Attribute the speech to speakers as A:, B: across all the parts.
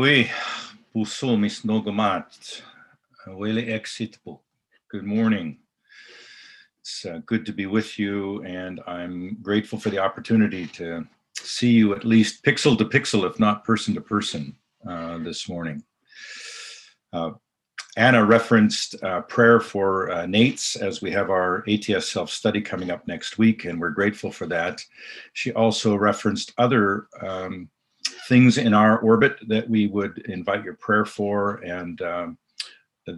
A: Wele. Good morning. It's uh, good to be with you, and I'm grateful for the opportunity to see you at least pixel to pixel, if not person to person, uh, this morning. Uh, Anna referenced uh, prayer for uh, Nate's as we have our ATS self study coming up next week, and we're grateful for that. She also referenced other um, things in our orbit that we would invite your prayer for, and um,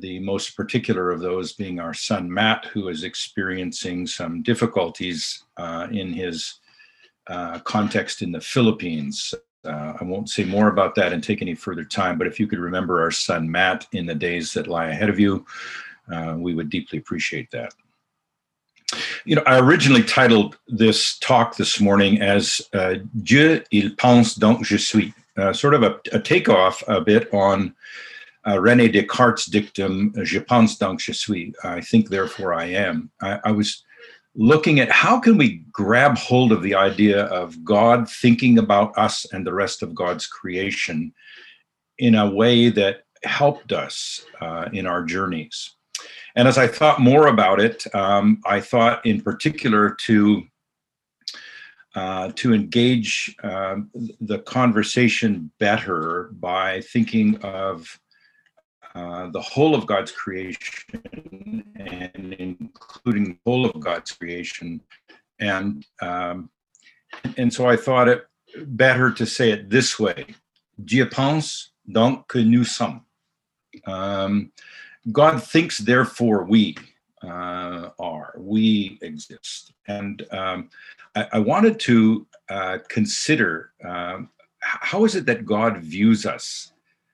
A: the most particular of those being our son Matt, who is experiencing some difficulties uh, in his uh, context in the Philippines. Uh, I won't say more about that and take any further time, but if you could remember our son Matt in the days that lie ahead of you, uh, we would deeply appreciate that. You know, I originally titled this talk this morning as uh, Dieu, il pense donc je suis, uh, sort of a, a takeoff a bit on uh, Rene Descartes' dictum, Je pense donc je suis, I think therefore I am. I, I was looking at how can we grab hold of the idea of God thinking about us and the rest of God's creation in a way that helped us uh, in our journeys. And as I thought more about it, um, I thought in particular to uh, to engage um, the conversation better by thinking of uh, the whole of God's creation and including the whole of God's creation. And um, and so I thought it better to say it this way: Dieu pense donc que nous sommes. Um, God thinks, therefore we uh, are, we exist. And um, I, I, wanted to uh, consider um, how is it that God views us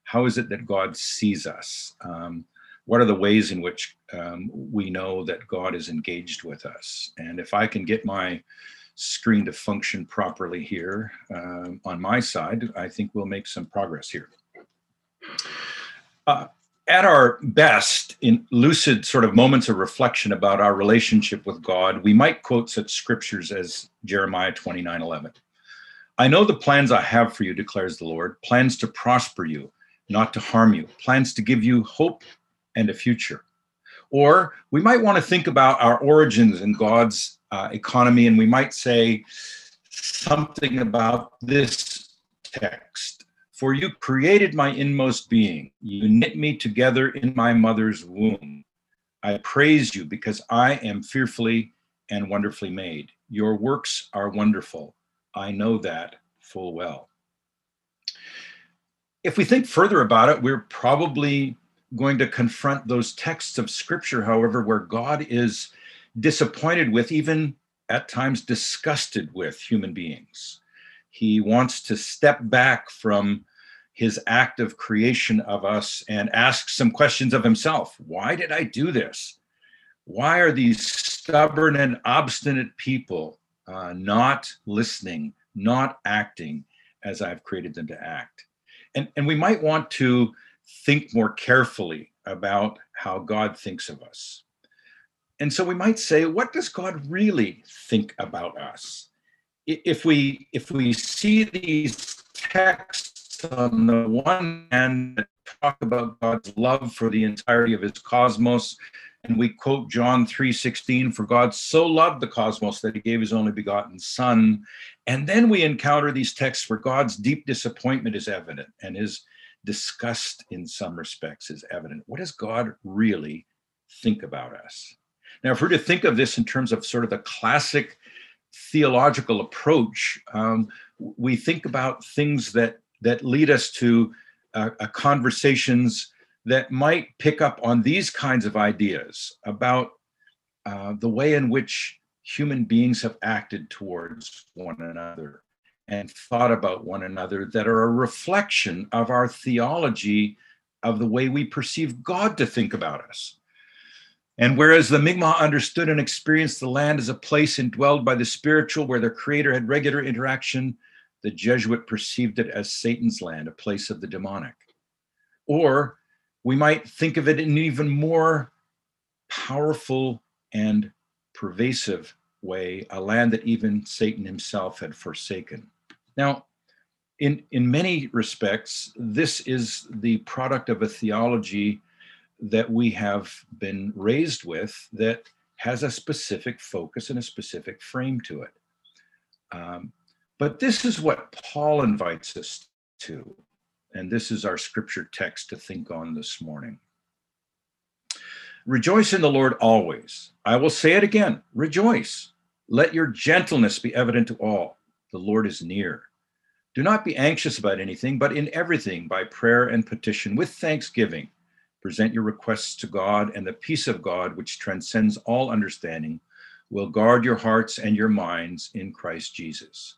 A: how is it that God sees us? Um, what are the ways in which um, we know that God is engaged with us? And if I can get my screen to function properly here um, on my side, I think we'll make some progress here. Uh, at our best, in lucid sort of moments of reflection about our relationship with God, we might quote such scriptures as Jeremiah 29 11. I know the plans I have for you, declares the Lord, plans to prosper you not to harm you, plans to give you hope and a future. Or we might want to think about our origins in God's uh, economy, and we might say something about this text. For you created my inmost being, you knit me together in my mother's womb. I praise you because I am fearfully and wonderfully made. Your works are wonderful. I know that full well if we think further about it, we're probably going to confront those texts of scripture, however, where God is disappointed with, even at times disgusted with human beings. He wants to step back from his act of creation of us and ask some questions of himself. Why did I do this? Why are these stubborn and obstinate people uh, not listening, not acting as I've created them to act? and, and we might want to think more carefully about how God thinks of us. And so we might say, what does God really think about us? If we if we see these texts on the one hand talk about God's love for the entirety of his cosmos, and we quote John 3:16, for God so loved the cosmos that he gave his only begotten son. And then we encounter these texts where God's deep disappointment is evident and his disgust in some respects is evident. What does God really think about us? Now, if we're to think of this in terms of sort of the classic theological approach, um, we think about things that that lead us to uh, uh, conversations that might pick up on these kinds of ideas about uh, the way in which human beings have acted towards one another and thought about one another that are a reflection of our theology of the way we perceive God to think about us. And whereas the Mi'kmaq understood and experienced the land as a place indwelled by the spiritual where their creator had regular interaction, the Jesuit perceived it as Satan's land, a place of the demonic. Or we might think of it in an even more powerful and pervasive way, a land that even Satan himself had forsaken. Now, in, in many respects, this is the product of a theology that we have been raised with that has a specific focus and a specific frame to it. Um, but this is what Paul invites us to. And this is our scripture text to think on this morning. Rejoice in the Lord always. I will say it again rejoice. Let your gentleness be evident to all. The Lord is near. Do not be anxious about anything, but in everything, by prayer and petition, with thanksgiving, present your requests to God, and the peace of God, which transcends all understanding, will guard your hearts and your minds in Christ Jesus.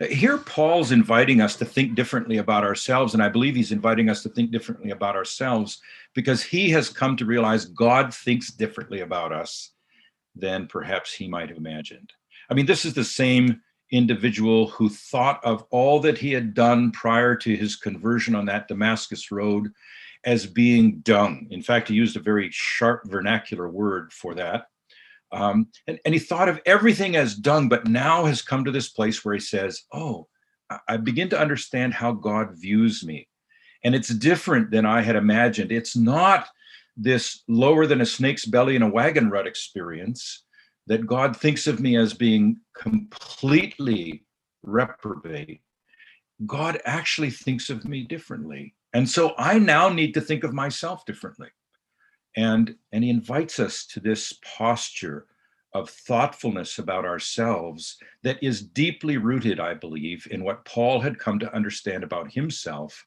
A: Here, Paul's inviting us to think differently about ourselves, and I believe he's inviting us to think differently about ourselves because he has come to realize God thinks differently about us than perhaps he might have imagined. I mean, this is the same individual who thought of all that he had done prior to his conversion on that Damascus road as being dung. In fact, he used a very sharp vernacular word for that. Um, and, and he thought of everything as dung, but now has come to this place where he says, Oh, I begin to understand how God views me. And it's different than I had imagined. It's not this lower than a snake's belly in a wagon rut experience that God thinks of me as being completely reprobate, God actually thinks of me differently. And so I now need to think of myself differently. And, and he invites us to this posture of thoughtfulness about ourselves that is deeply rooted, I believe, in what Paul had come to understand about himself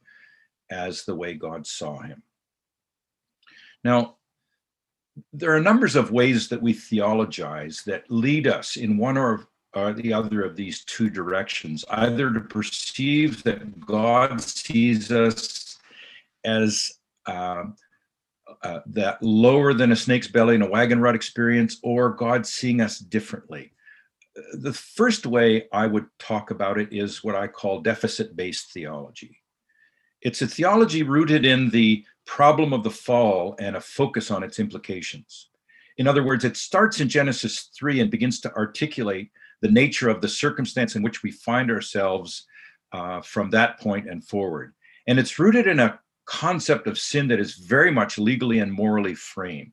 A: as the way God saw him. Now, there are numbers of ways that we theologize that lead us in one or, or the other of these two directions either to perceive that God sees us as uh, uh, that lower than a snake's belly in a wagon rut experience, or God seeing us differently. The first way I would talk about it is what I call deficit based theology. It's a theology rooted in the problem of the fall and a focus on its implications. In other words, it starts in Genesis 3 and begins to articulate the nature of the circumstance in which we find ourselves uh, from that point and forward. And it's rooted in a concept of sin that is very much legally and morally framed.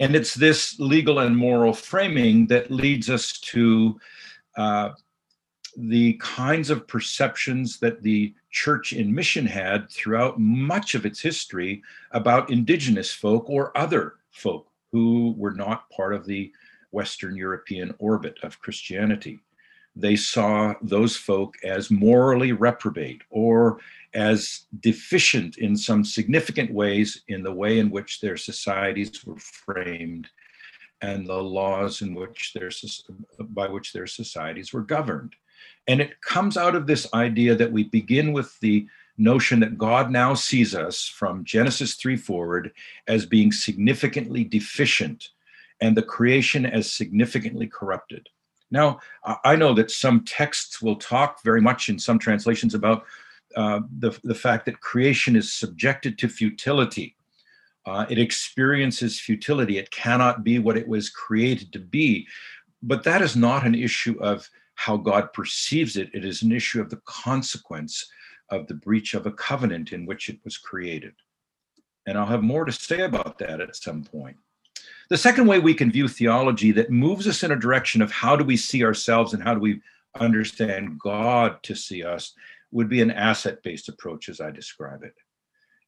A: And it's this legal and moral framing that leads us to uh, the kinds of perceptions that the church in mission had throughout much of its history about indigenous folk or other folk who were not part of the Western European orbit of Christianity. They saw those folk as morally reprobate or as deficient in some significant ways in the way in which their societies were framed and the laws in which their by which their societies were governed. And it comes out of this idea that we begin with the notion that God now sees us from Genesis 3 forward as being significantly deficient and the creation as significantly corrupted. Now, I know that some texts will talk very much in some translations about uh, the, the fact that creation is subjected to futility. Uh, it experiences futility. It cannot be what it was created to be. But that is not an issue of how God perceives it. It is an issue of the consequence of the breach of a covenant in which it was created. And I'll have more to say about that at some point. The second way we can view theology that moves us in a direction of how do we see ourselves and how do we understand God to see us would be an asset based approach, as I describe it.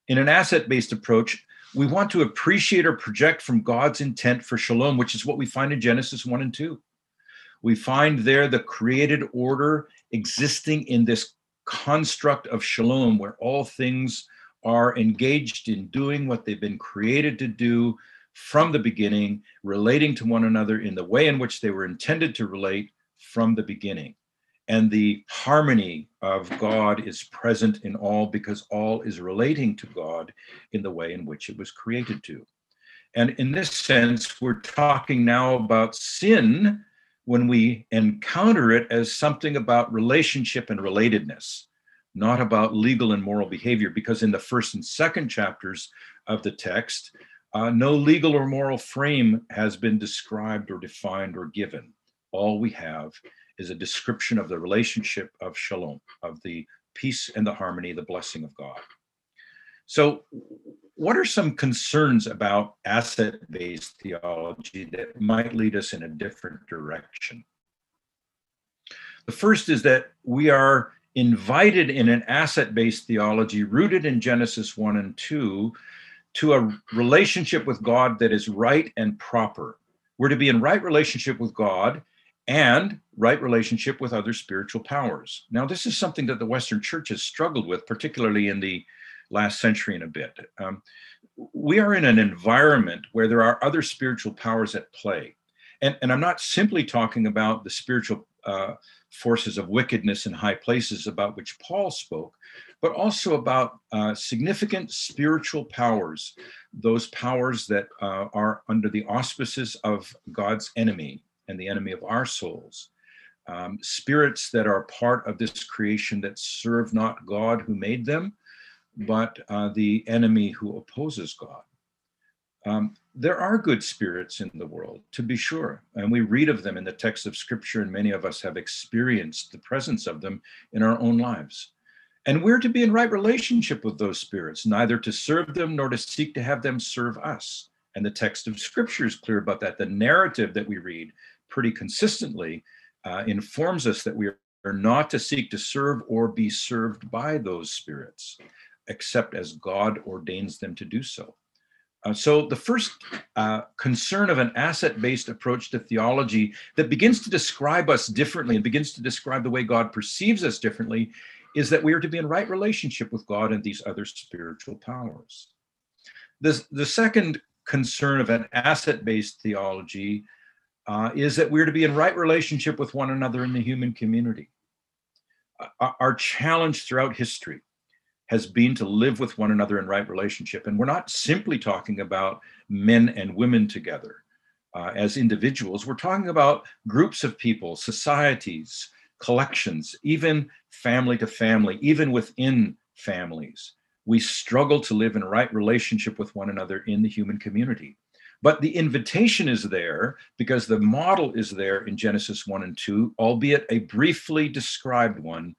A: In an asset based approach, we want to appreciate or project from God's intent for shalom, which is what we find in Genesis 1 and 2 we find there the created order existing in this construct of shalom where all things are engaged in doing what they've been created to do from the beginning, relating to one another in the way in which they were intended to relate from the beginning. and the harmony of God is present in all because all is relating to God in the way in which it was created to. And in this sense, we're talking now about sin when we encounter it as something about relationship and relatedness, not about legal and moral behavior, because in the first and second chapters of the text, uh, no legal or moral frame has been described or defined or given. All we have is a description of the relationship of shalom, of the peace and the harmony, the blessing of God. So, what are some concerns about asset based theology that might lead us in a different direction? The first is that we are invited in an asset based theology rooted in Genesis 1 and 2 to a relationship with God that is right and proper. We're to be in right relationship with God and right relationship with other spiritual powers. Now, this is something that the Western church has struggled with, particularly in the last century and a bit. Um, we are in an environment where there are other spiritual powers at play. And, and I'm not simply talking about the spiritual uh, forces of wickedness in high places about which Paul spoke, but also about uh, significant spiritual powers, those powers that uh, are under the auspices of God's enemy and the enemy of our souls. Um, spirits that are part of this creation that serve not God who made them, but uh, the enemy who opposes God. Um, there are good spirits in the world, to be sure, and we read of them in the text of Scripture, and many of us have experienced the presence of them in our own lives. And we're to be in right relationship with those spirits, neither to serve them nor to seek to have them serve us. And the text of Scripture is clear about that. The narrative that we read pretty consistently uh, informs us that we are not to seek to serve or be served by those spirits except as God ordains them to do so. Uh, so, the first uh, concern of an asset based approach to theology that begins to describe us differently and begins to describe the way God perceives us differently is that we are to be in right relationship with God and these other spiritual powers. This, the second concern of an asset based theology uh, is that we're to be in right relationship with one another in the human community. Uh, our challenge throughout history has been to live with one another in right relationship. And we're not simply talking about men and women together uh, as individuals, we're talking about groups of people, societies, collections, even family to family, even within families. We struggle to live in right relationship with one another in the human community. But the invitation is there because the model is there in Genesis 1 and 2, albeit a briefly described one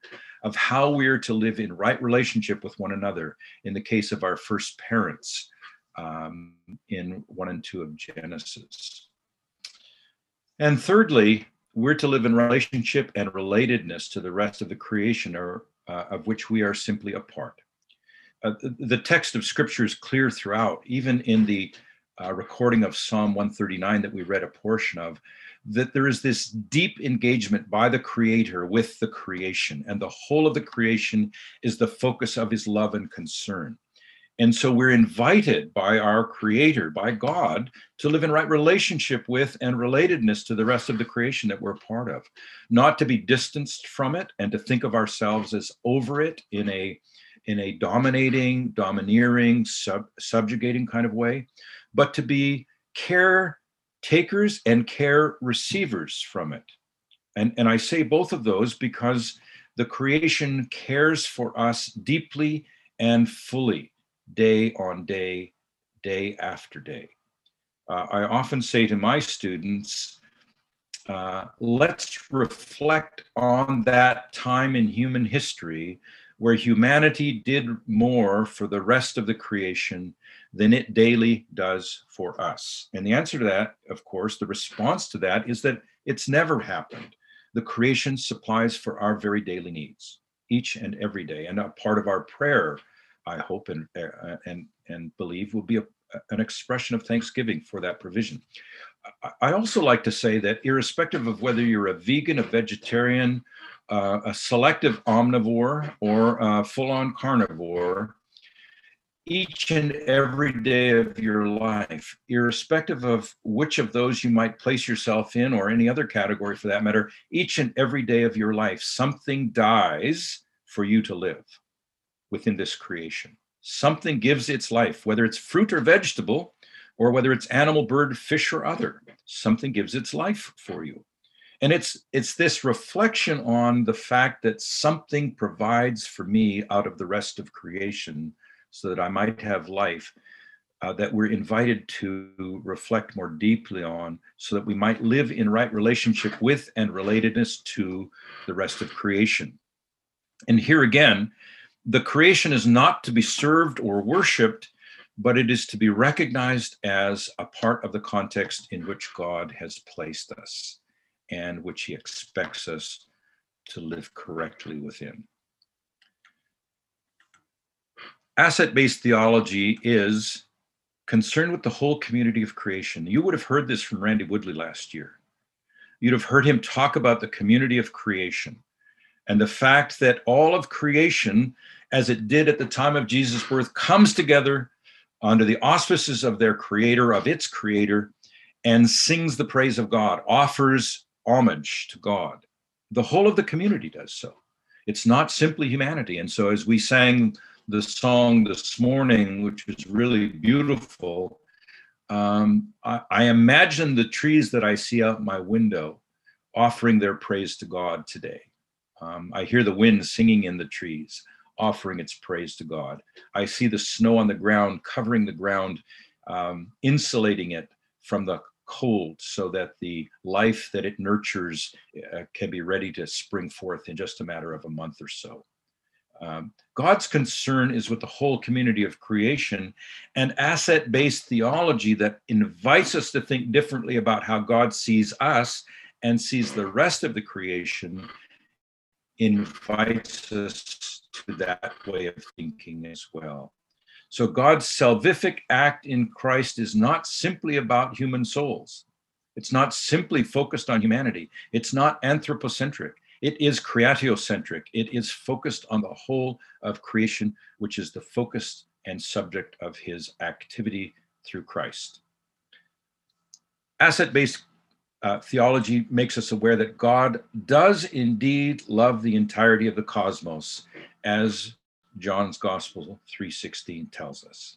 A: of how we are to live in right relationship with one another in the case of our first parents um, in 1 and 2 of Genesis. And thirdly, we're to live in relationship and relatedness to the rest of the creation, or uh, of which we are simply a part. Uh, the, text of Scripture is clear throughout, even in the uh, recording of Psalm 139 that we read a portion of, that there is this deep engagement by the Creator with the creation, and the whole of the creation is the focus of His love and concern. And so we're invited by our Creator, by God, to live in right relationship with and relatedness to the rest of the creation that we're part of, not to be distanced from it and to think of ourselves as over it in a in a dominating, domineering, sub, subjugating kind of way, but to be caretakers and care receivers from it. And, and I say both of those because the creation cares for us deeply and fully, day on day, day after day. Uh, I often say to my students, uh, let's reflect on that time in human history where humanity did more for the rest of the creation than it daily does for us? And the answer to that, of course, the response to that is that it's never happened. The creation supplies for our very daily needs each and every day. And a part of our prayer, I hope and, uh, and, and believe, will be a, an expression of thanksgiving for that provision. I also like to say that, irrespective of whether you're a vegan, a vegetarian, uh, a selective omnivore, or a full on carnivore, each and every day of your life, irrespective of which of those you might place yourself in or any other category for that matter, each and every day of your life, something dies for you to live within this creation. Something gives its life, whether it's fruit or vegetable, or whether it's animal, bird, fish, or other, something gives its life for you. And it's it's this reflection on the fact that something provides for me out of the rest of creation so that I might have life uh, that we're invited to reflect more deeply on so that we might live in right relationship with and relatedness to the rest of creation. And here again, the creation is not to be served or worshiped, but it is to be recognized as a part of the context in which God has placed us and which he expects us to live correctly within. Asset based theology is concerned with the whole community of creation. You would have heard this from Randy Woodley last year. You'd have heard him talk about the community of creation and the fact that all of creation, as it did at the time of Jesus' birth, comes together under the auspices of their creator, of its creator, and sings the praise of God, offers homage to God. The whole of the community does so. It's not simply humanity. And so, as we sang the song this morning, which was really beautiful, um, I, I imagine the trees that I see out my window offering their praise to God today. Um, I hear the wind singing in the trees, offering its praise to God. I see the snow on the ground covering the ground, um, insulating it from the cold so that the life that it nurtures uh, can be ready to spring forth in just a matter of a month or so. Um, God's concern is with the whole community of creation and asset based theology that invites us to think differently about how God sees us and sees the rest of the creation invites us to that way of thinking as well. So God's salvific act in Christ is not simply about human souls. It's not simply focused on humanity. It's not anthropocentric. It is creatiocentric. It is focused on the whole of creation, which is the focus and subject of his activity through Christ. Asset based uh, theology makes us aware that God does indeed love the entirety of the cosmos, as John's Gospel 3:16 tells us.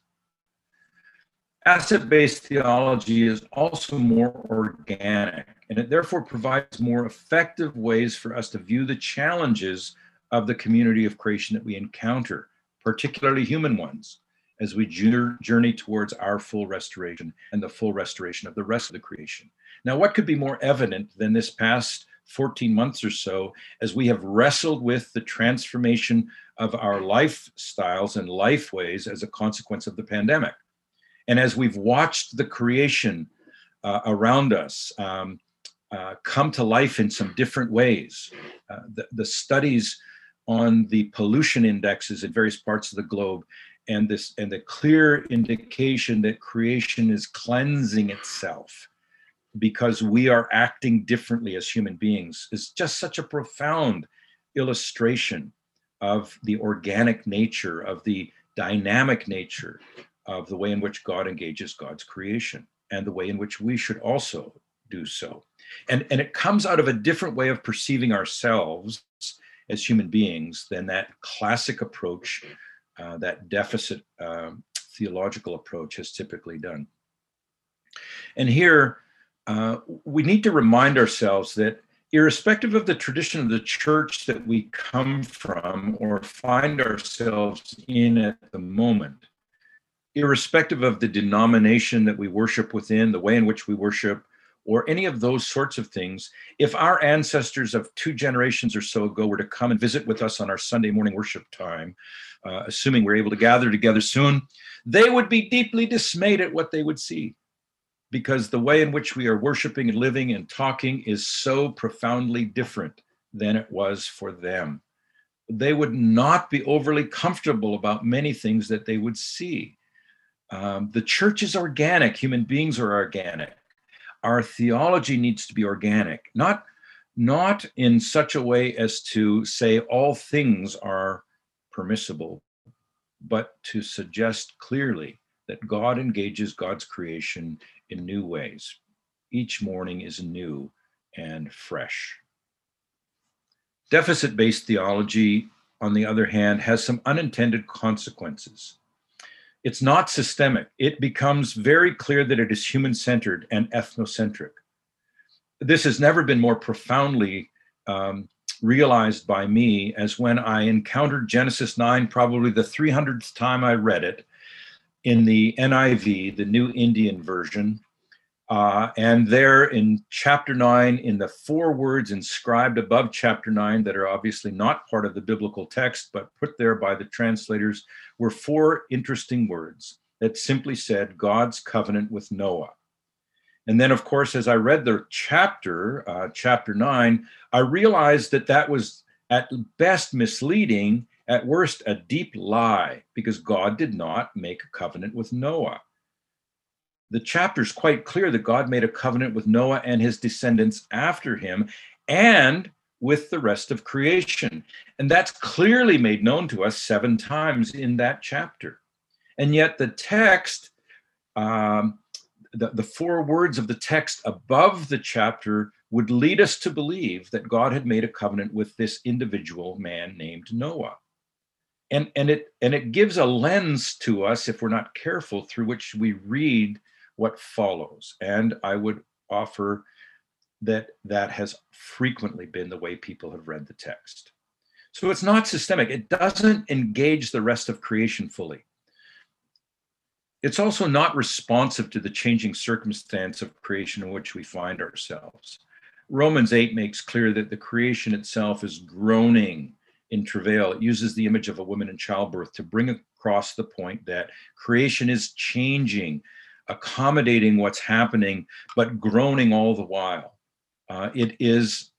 A: Asset-based theology is also more organic, and it therefore provides more effective ways for us to view the challenges of the community of creation that we encounter, particularly human ones, as we journey towards our full restoration and the full restoration of the rest of the creation. Now, what could be more evident than this past 14 months or so as we have wrestled with the transformation of our lifestyles and lifeways as a consequence of the pandemic? And as we've watched the creation uh, around us um, uh, come to life in some different ways, uh, the, the studies on the pollution indexes in various parts of the globe and this and the clear indication that creation is cleansing itself because we are acting differently as human beings is just such a profound illustration of the organic nature of the dynamic nature of the way in which God engages God's creation and the way in which we should also do so. And, and it comes out of a different way of perceiving ourselves as human beings than that classic approach, uh, that deficit um, theological approach has typically done. And here, uh, we need to remind ourselves that irrespective of the tradition of the church that we come from or find ourselves in at the moment, irrespective of the denomination that we worship within, the way in which we worship, or any of those sorts of things, if our ancestors of two generations or so ago were to come and visit with us on our Sunday morning worship time, uh, assuming we're able to gather together soon, they would be deeply dismayed at what they would see. Because the way in which we are worshiping and living and talking is so profoundly different than it was for them. They would not be overly comfortable about many things that they would see. Um, the church is organic, human beings are organic. Our theology needs to be organic, not, not in such a way as to say all things are permissible, but to suggest clearly that God engages God's creation in new ways. Each morning is new and fresh. Deficit based theology, on the other hand, has some unintended consequences. It's not systemic. It becomes very clear that it is human centered and ethnocentric. This has never been more profoundly um, realized by me as when I encountered Genesis 9, probably the 300th time I read it in the NIV, the New Indian Version. Uh, and there in chapter 9, in the four words inscribed above chapter 9 that are obviously not part of the biblical text, but put there by the translators, were four interesting words that simply said God's covenant with Noah. And then, of course, as I read the chapter, uh, chapter 9, I realized that that was at best misleading, at worst a deep lie, because God did not make a covenant with Noah the chapter is quite clear that God made a covenant with Noah and his descendants after him and with the rest of creation. And that's clearly made known to us seven times in that chapter. And yet the text, um, the, the four words of the text above the chapter would lead us to believe that God had made a covenant with this individual man named Noah. And, and it and it gives a lens to us if we're not careful through which we read what follows. And I would offer that that has frequently been the way people have read the text. So it's not systemic, it doesn't engage the rest of creation fully. It's also not responsive to the changing circumstance of creation in which we find ourselves. Romans 8 makes clear that the creation itself is groaning in travail. It uses the image of a woman in childbirth to bring across the point that creation is changing accommodating what's happening, but groaning all the while. Uh, it is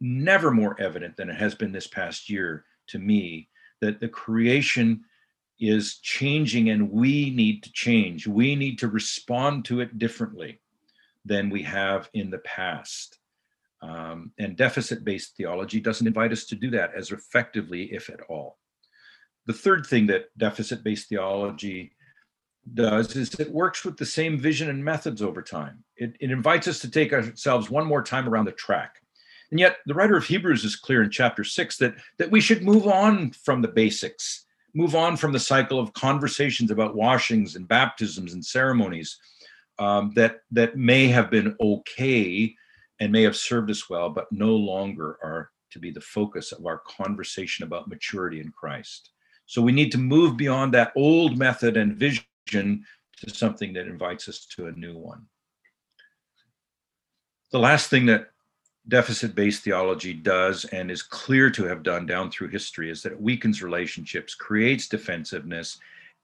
A: never more evident than it has been this past year to me that the creation is changing and we need to change. We need to respond to it differently than we have in the past. Um, and deficit based theology doesn't invite us to do that as effectively, if at all. The third thing that deficit based theology does is it works with the same vision and methods over time. It, it invites us to take ourselves one more time around the track. And yet, the writer of Hebrews is clear in chapter six that, that we should move on from the basics, move on from the cycle of conversations about washings and baptisms and ceremonies um, that, that may have been okay and may have served us well, but no longer are to be the focus of our conversation about maturity in Christ. So we need to move beyond that old method and vision to something that invites us to a new one. The last thing that deficit based theology does and is clear to have done down through history is that it weakens relationships, creates defensiveness,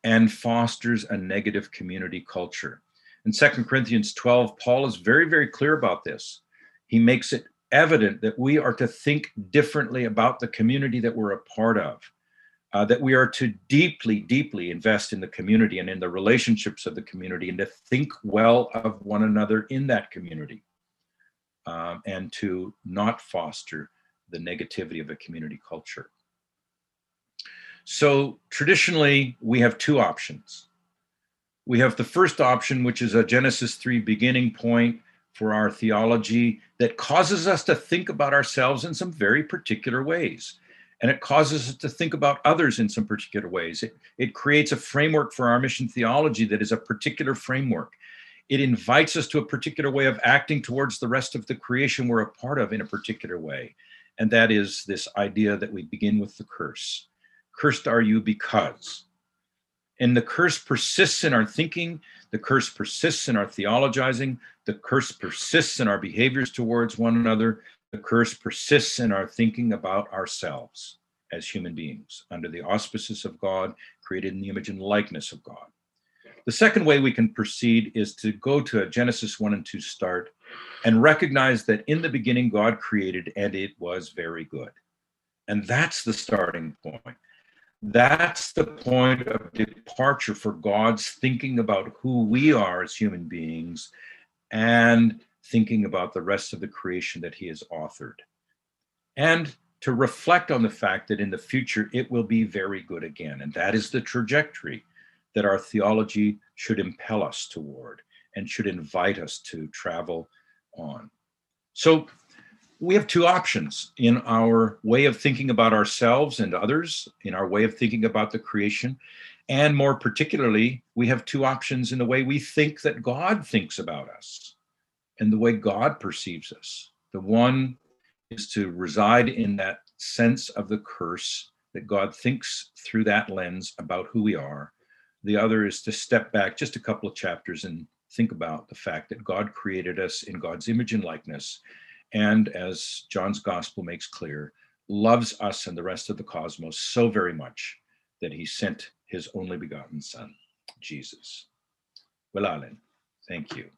A: and fosters a negative community culture. In 2 Corinthians 12, Paul is very, very clear about this. He makes it evident that we are to think differently about the community that we're a part of uh, that we are to deeply, deeply invest in the community and in the relationships of the community and to think well of one another in that community um, and to not foster the negativity of a community culture. So traditionally, we have two options. We have the first option, which is a Genesis 3 beginning point for our theology that causes us to think about ourselves in some very particular ways and it causes us to think about others in some particular ways. It, it creates a framework for our mission theology that is a particular framework. It invites us to a particular way of acting towards the rest of the creation we're a part of in a particular way. And that is this idea that we begin with the curse. Cursed are you because. And the curse persists in our thinking, the curse persists in our theologizing, the curse persists in our behaviors towards one another, the curse persists in our thinking about ourselves as human beings under the auspices of God, created in the image and likeness of God. The second way we can proceed is to go to a Genesis 1 and 2 start and recognize that in the beginning God created and it was very good. And that's the starting point. That's the point of departure for God's thinking about who we are as human beings and thinking about the rest of the creation that he has authored. And to reflect on the fact that in the future it will be very good again. And that is the trajectory that our theology should impel us toward and should invite us to travel on. So we have two options in our way of thinking about ourselves and others, in our way of thinking about the creation. And more particularly, we have two options in the way we think that God thinks about us and the way God perceives us. The one is to reside in that sense of the curse that God thinks through that lens about who we are. The other is to step back just a couple of chapters and think about the fact that God created us in God's image and likeness. And as John's gospel makes clear, loves us and the rest of the cosmos so very much that he sent his only begotten son, Jesus. Well, Alan, thank you.